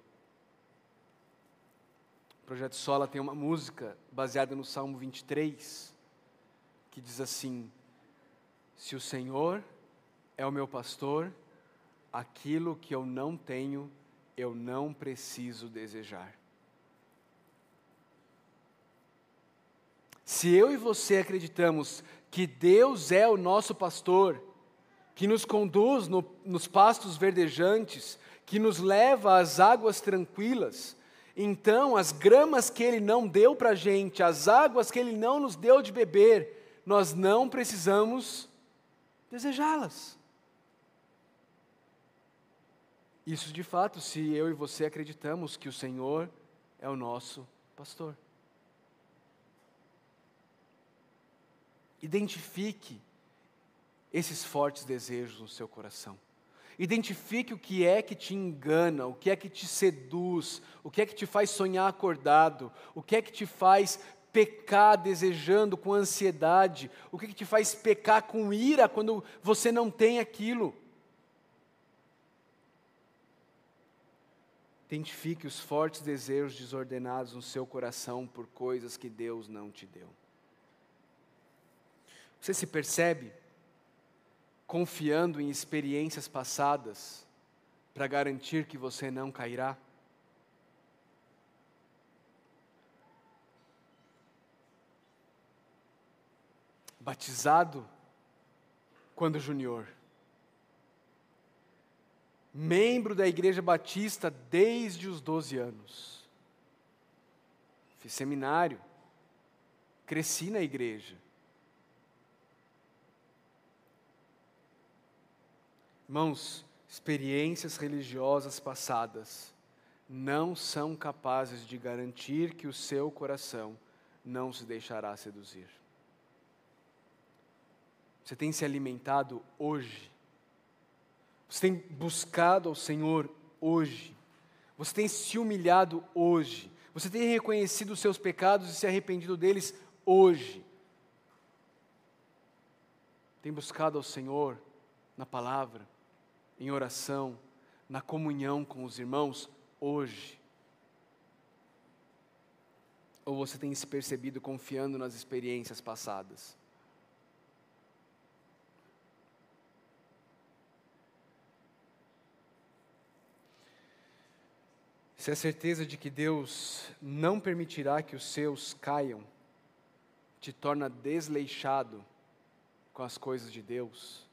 O Projeto Sola tem uma música baseada no Salmo 23 que diz assim: Se o Senhor é o meu pastor, aquilo que eu não tenho, eu não preciso desejar. Se eu e você acreditamos que Deus é o nosso pastor, que nos conduz no, nos pastos verdejantes, que nos leva às águas tranquilas, então as gramas que Ele não deu para a gente, as águas que Ele não nos deu de beber, nós não precisamos desejá-las. Isso de fato, se eu e você acreditamos que o Senhor é o nosso pastor. Identifique esses fortes desejos no seu coração. Identifique o que é que te engana, o que é que te seduz, o que é que te faz sonhar acordado, o que é que te faz pecar desejando com ansiedade, o que é que te faz pecar com ira quando você não tem aquilo. Identifique os fortes desejos desordenados no seu coração por coisas que Deus não te deu. Você se percebe confiando em experiências passadas para garantir que você não cairá? Batizado quando junior. Membro da Igreja Batista desde os 12 anos. Fiz seminário. Cresci na igreja Irmãos, experiências religiosas passadas não são capazes de garantir que o seu coração não se deixará seduzir. Você tem se alimentado hoje? Você tem buscado ao Senhor hoje? Você tem se humilhado hoje? Você tem reconhecido os seus pecados e se arrependido deles hoje? Tem buscado ao Senhor na palavra? Em oração, na comunhão com os irmãos hoje? Ou você tem se percebido confiando nas experiências passadas? Se a certeza de que Deus não permitirá que os seus caiam te torna desleixado com as coisas de Deus,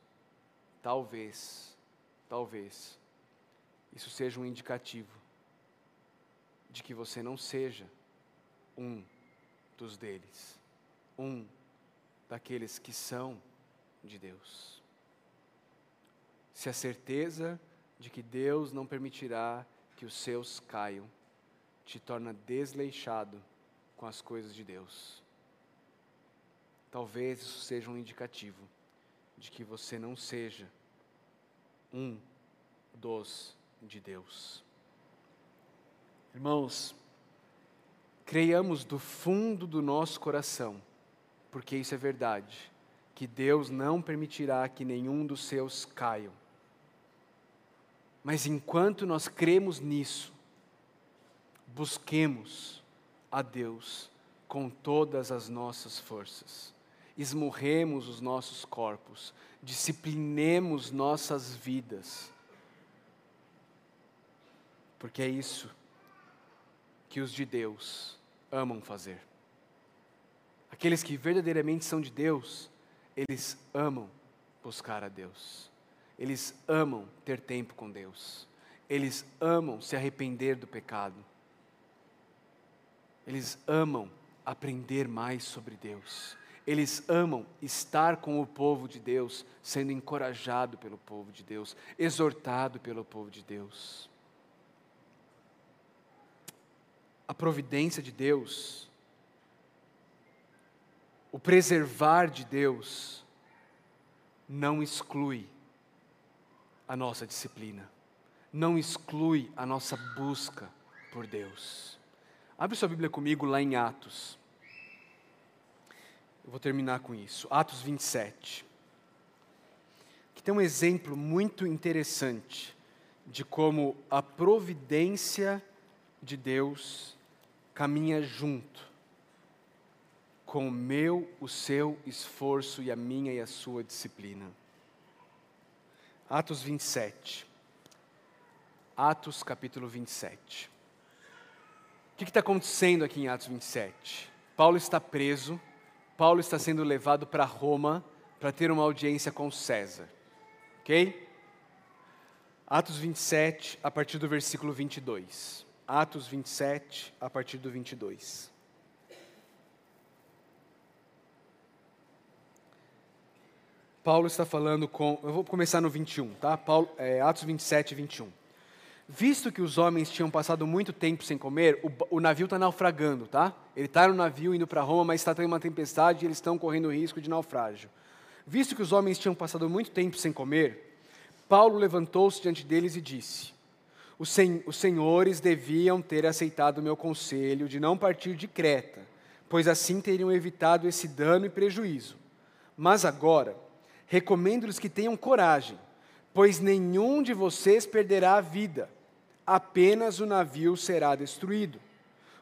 talvez talvez isso seja um indicativo de que você não seja um dos deles, um daqueles que são de Deus. Se a certeza de que Deus não permitirá que os seus caiam te torna desleixado com as coisas de Deus. Talvez isso seja um indicativo de que você não seja um dos de Deus. Irmãos, creiamos do fundo do nosso coração, porque isso é verdade, que Deus não permitirá que nenhum dos seus caiam. Mas enquanto nós cremos nisso, busquemos a Deus com todas as nossas forças esmurremos os nossos corpos, disciplinemos nossas vidas. Porque é isso que os de Deus amam fazer. Aqueles que verdadeiramente são de Deus, eles amam buscar a Deus. Eles amam ter tempo com Deus. Eles amam se arrepender do pecado. Eles amam aprender mais sobre Deus. Eles amam estar com o povo de Deus, sendo encorajado pelo povo de Deus, exortado pelo povo de Deus. a providência de Deus, o preservar de Deus, não exclui a nossa disciplina, não exclui a nossa busca por Deus. Abre sua Bíblia comigo lá em Atos. Eu vou terminar com isso. Atos 27. Que tem um exemplo muito interessante de como a providência de Deus caminha junto com o meu, o seu esforço e a minha e a sua disciplina. Atos 27. Atos capítulo 27. O que está acontecendo aqui em Atos 27? Paulo está preso Paulo está sendo levado para Roma para ter uma audiência com César. Ok? Atos 27, a partir do versículo 22. Atos 27, a partir do 22. Paulo está falando com. Eu vou começar no 21, tá? Paulo, é, Atos 27, 21. Visto que os homens tinham passado muito tempo sem comer, o, o navio está naufragando, tá? Ele está no navio indo para Roma, mas está tendo uma tempestade e eles estão correndo risco de naufrágio. Visto que os homens tinham passado muito tempo sem comer, Paulo levantou-se diante deles e disse: os, sen os senhores deviam ter aceitado o meu conselho de não partir de Creta, pois assim teriam evitado esse dano e prejuízo. Mas agora, recomendo-lhes que tenham coragem pois nenhum de vocês perderá a vida, apenas o navio será destruído.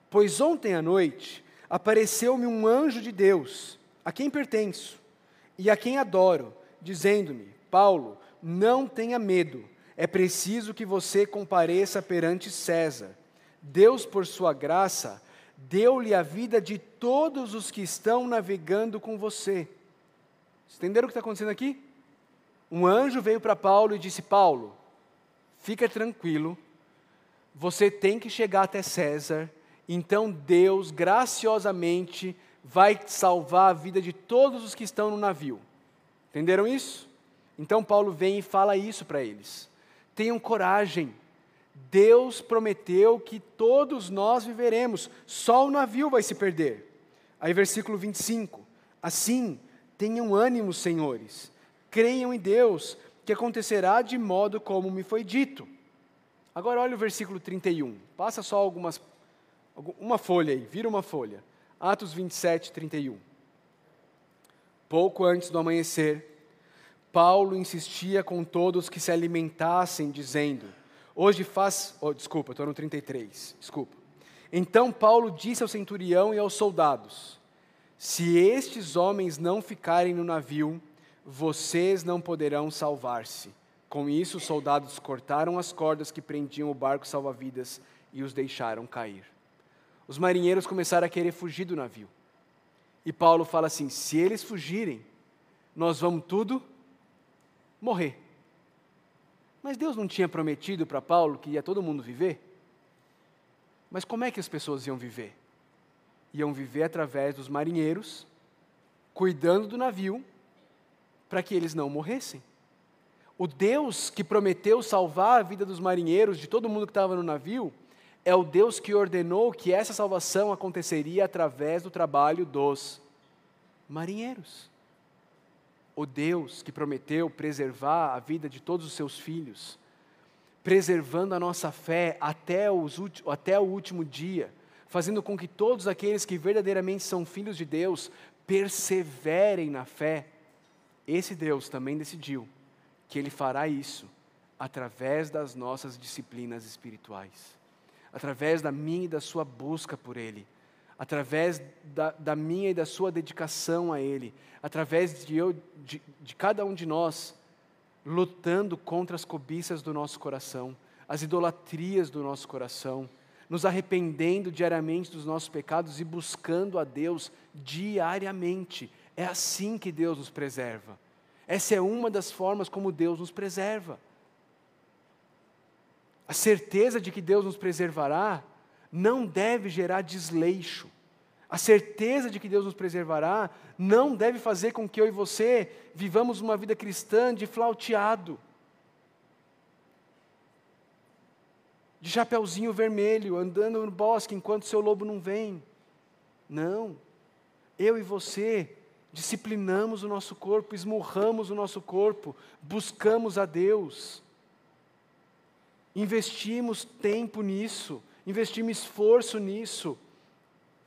Pois ontem à noite apareceu-me um anjo de Deus, a quem pertenço e a quem adoro, dizendo-me: Paulo, não tenha medo, é preciso que você compareça perante César. Deus, por sua graça, deu-lhe a vida de todos os que estão navegando com você. Entenderam o que está acontecendo aqui? Um anjo veio para Paulo e disse: Paulo, fica tranquilo, você tem que chegar até César, então Deus graciosamente vai salvar a vida de todos os que estão no navio. Entenderam isso? Então Paulo vem e fala isso para eles. Tenham coragem. Deus prometeu que todos nós viveremos, só o navio vai se perder. Aí, versículo 25: Assim, tenham ânimo, senhores creiam em Deus, que acontecerá de modo como me foi dito. Agora olha o versículo 31. Passa só algumas uma folha aí, vira uma folha. Atos 27, 31. Pouco antes do amanhecer, Paulo insistia com todos que se alimentassem, dizendo: Hoje faz. Oh, desculpa, estou no 33. Desculpa. Então Paulo disse ao centurião e aos soldados: Se estes homens não ficarem no navio, vocês não poderão salvar-se. Com isso, os soldados cortaram as cordas que prendiam o barco salva-vidas e os deixaram cair. Os marinheiros começaram a querer fugir do navio. E Paulo fala assim: se eles fugirem, nós vamos tudo morrer. Mas Deus não tinha prometido para Paulo que ia todo mundo viver? Mas como é que as pessoas iam viver? Iam viver através dos marinheiros, cuidando do navio para que eles não morressem. O Deus que prometeu salvar a vida dos marinheiros, de todo mundo que estava no navio, é o Deus que ordenou que essa salvação aconteceria através do trabalho dos marinheiros. O Deus que prometeu preservar a vida de todos os seus filhos, preservando a nossa fé até, os, até o último dia, fazendo com que todos aqueles que verdadeiramente são filhos de Deus perseverem na fé esse Deus também decidiu que Ele fará isso através das nossas disciplinas espirituais, através da minha e da sua busca por Ele, através da, da minha e da sua dedicação a Ele, através de, eu, de, de cada um de nós lutando contra as cobiças do nosso coração, as idolatrias do nosso coração, nos arrependendo diariamente dos nossos pecados e buscando a Deus diariamente é assim que Deus nos preserva. Essa é uma das formas como Deus nos preserva. A certeza de que Deus nos preservará não deve gerar desleixo. A certeza de que Deus nos preservará não deve fazer com que eu e você vivamos uma vida cristã de flauteado. de chapeuzinho vermelho, andando no bosque enquanto seu lobo não vem. Não. Eu e você disciplinamos o nosso corpo, esmurramos o nosso corpo, buscamos a Deus. Investimos tempo nisso, investimos esforço nisso,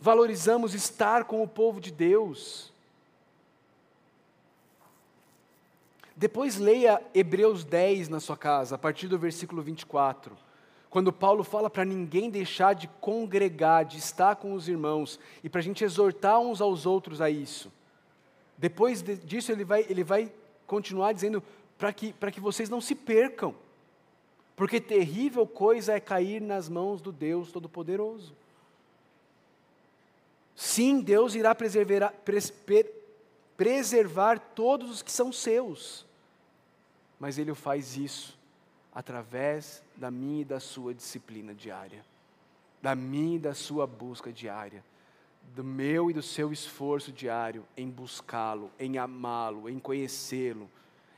valorizamos estar com o povo de Deus. Depois leia Hebreus 10 na sua casa, a partir do versículo 24. Quando Paulo fala para ninguém deixar de congregar, de estar com os irmãos, e para a gente exortar uns aos outros a isso. Depois disso, ele vai, ele vai continuar dizendo para que, que vocês não se percam, porque terrível coisa é cair nas mãos do Deus Todo-Poderoso. Sim, Deus irá preservar, preservar todos os que são seus, mas Ele faz isso através da minha e da sua disciplina diária, da minha e da sua busca diária, do meu e do seu esforço diário em buscá-lo, em amá-lo, em conhecê-lo,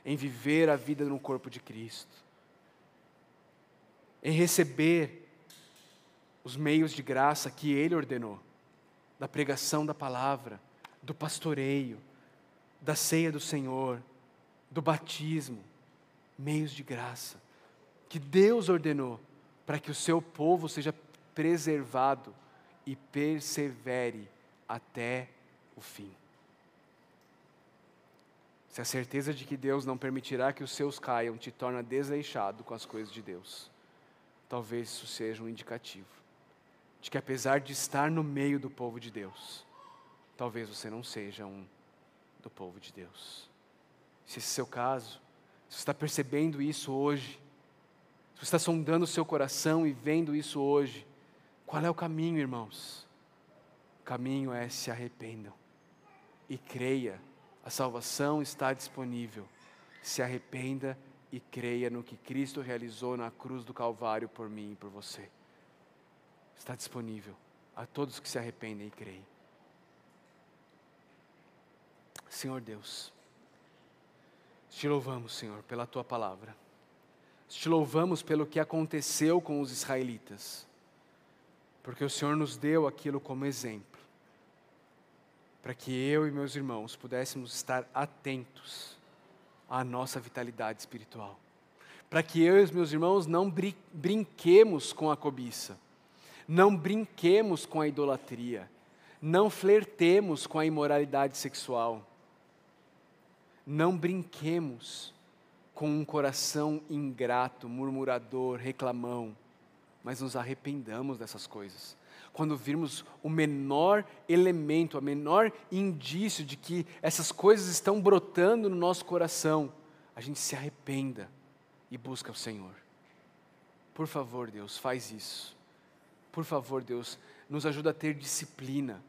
em viver a vida no corpo de Cristo, em receber os meios de graça que Ele ordenou, da pregação da palavra, do pastoreio, da ceia do Senhor, do batismo, meios de graça que Deus ordenou para que o seu povo seja preservado e persevere até o fim. Se a certeza de que Deus não permitirá que os seus caiam te torna desleixado com as coisas de Deus, talvez isso seja um indicativo de que, apesar de estar no meio do povo de Deus, talvez você não seja um do povo de Deus. Se esse é o seu caso, se você está percebendo isso hoje, se você está sondando o seu coração e vendo isso hoje, qual é o caminho, irmãos? O caminho é se arrependam e creia, a salvação está disponível. Se arrependa e creia no que Cristo realizou na cruz do Calvário por mim e por você. Está disponível a todos que se arrependem e creem. Senhor Deus, te louvamos, Senhor, pela tua palavra. Te louvamos pelo que aconteceu com os israelitas, porque o Senhor nos deu aquilo como exemplo, para que eu e meus irmãos pudéssemos estar atentos à nossa vitalidade espiritual, para que eu e os meus irmãos não brinquemos com a cobiça, não brinquemos com a idolatria, não flertemos com a imoralidade sexual, não brinquemos com um coração ingrato, murmurador, reclamão, mas nos arrependamos dessas coisas. Quando virmos o menor elemento, o menor indício de que essas coisas estão brotando no nosso coração, a gente se arrependa e busca o Senhor. Por favor, Deus, faz isso. Por favor, Deus, nos ajuda a ter disciplina,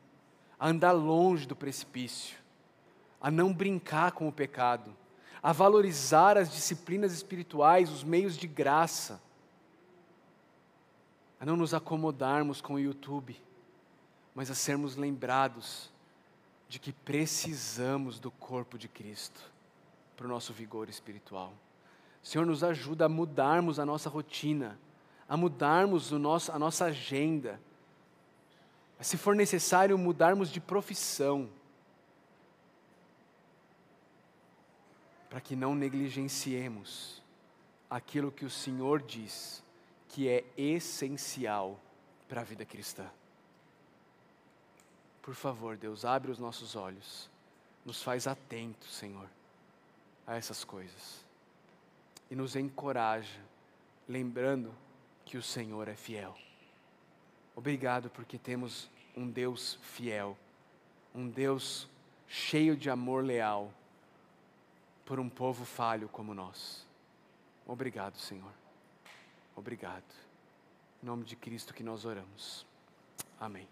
a andar longe do precipício, a não brincar com o pecado a valorizar as disciplinas espirituais, os meios de graça, a não nos acomodarmos com o YouTube, mas a sermos lembrados de que precisamos do corpo de Cristo para o nosso vigor espiritual. Senhor, nos ajuda a mudarmos a nossa rotina, a mudarmos o nosso, a nossa agenda, se for necessário, mudarmos de profissão para que não negligenciemos aquilo que o Senhor diz que é essencial para a vida cristã. Por favor, Deus, abre os nossos olhos, nos faz atentos, Senhor, a essas coisas e nos encoraja, lembrando que o Senhor é fiel. Obrigado porque temos um Deus fiel, um Deus cheio de amor leal por um povo falho como nós. Obrigado, Senhor. Obrigado. Em nome de Cristo que nós oramos. Amém.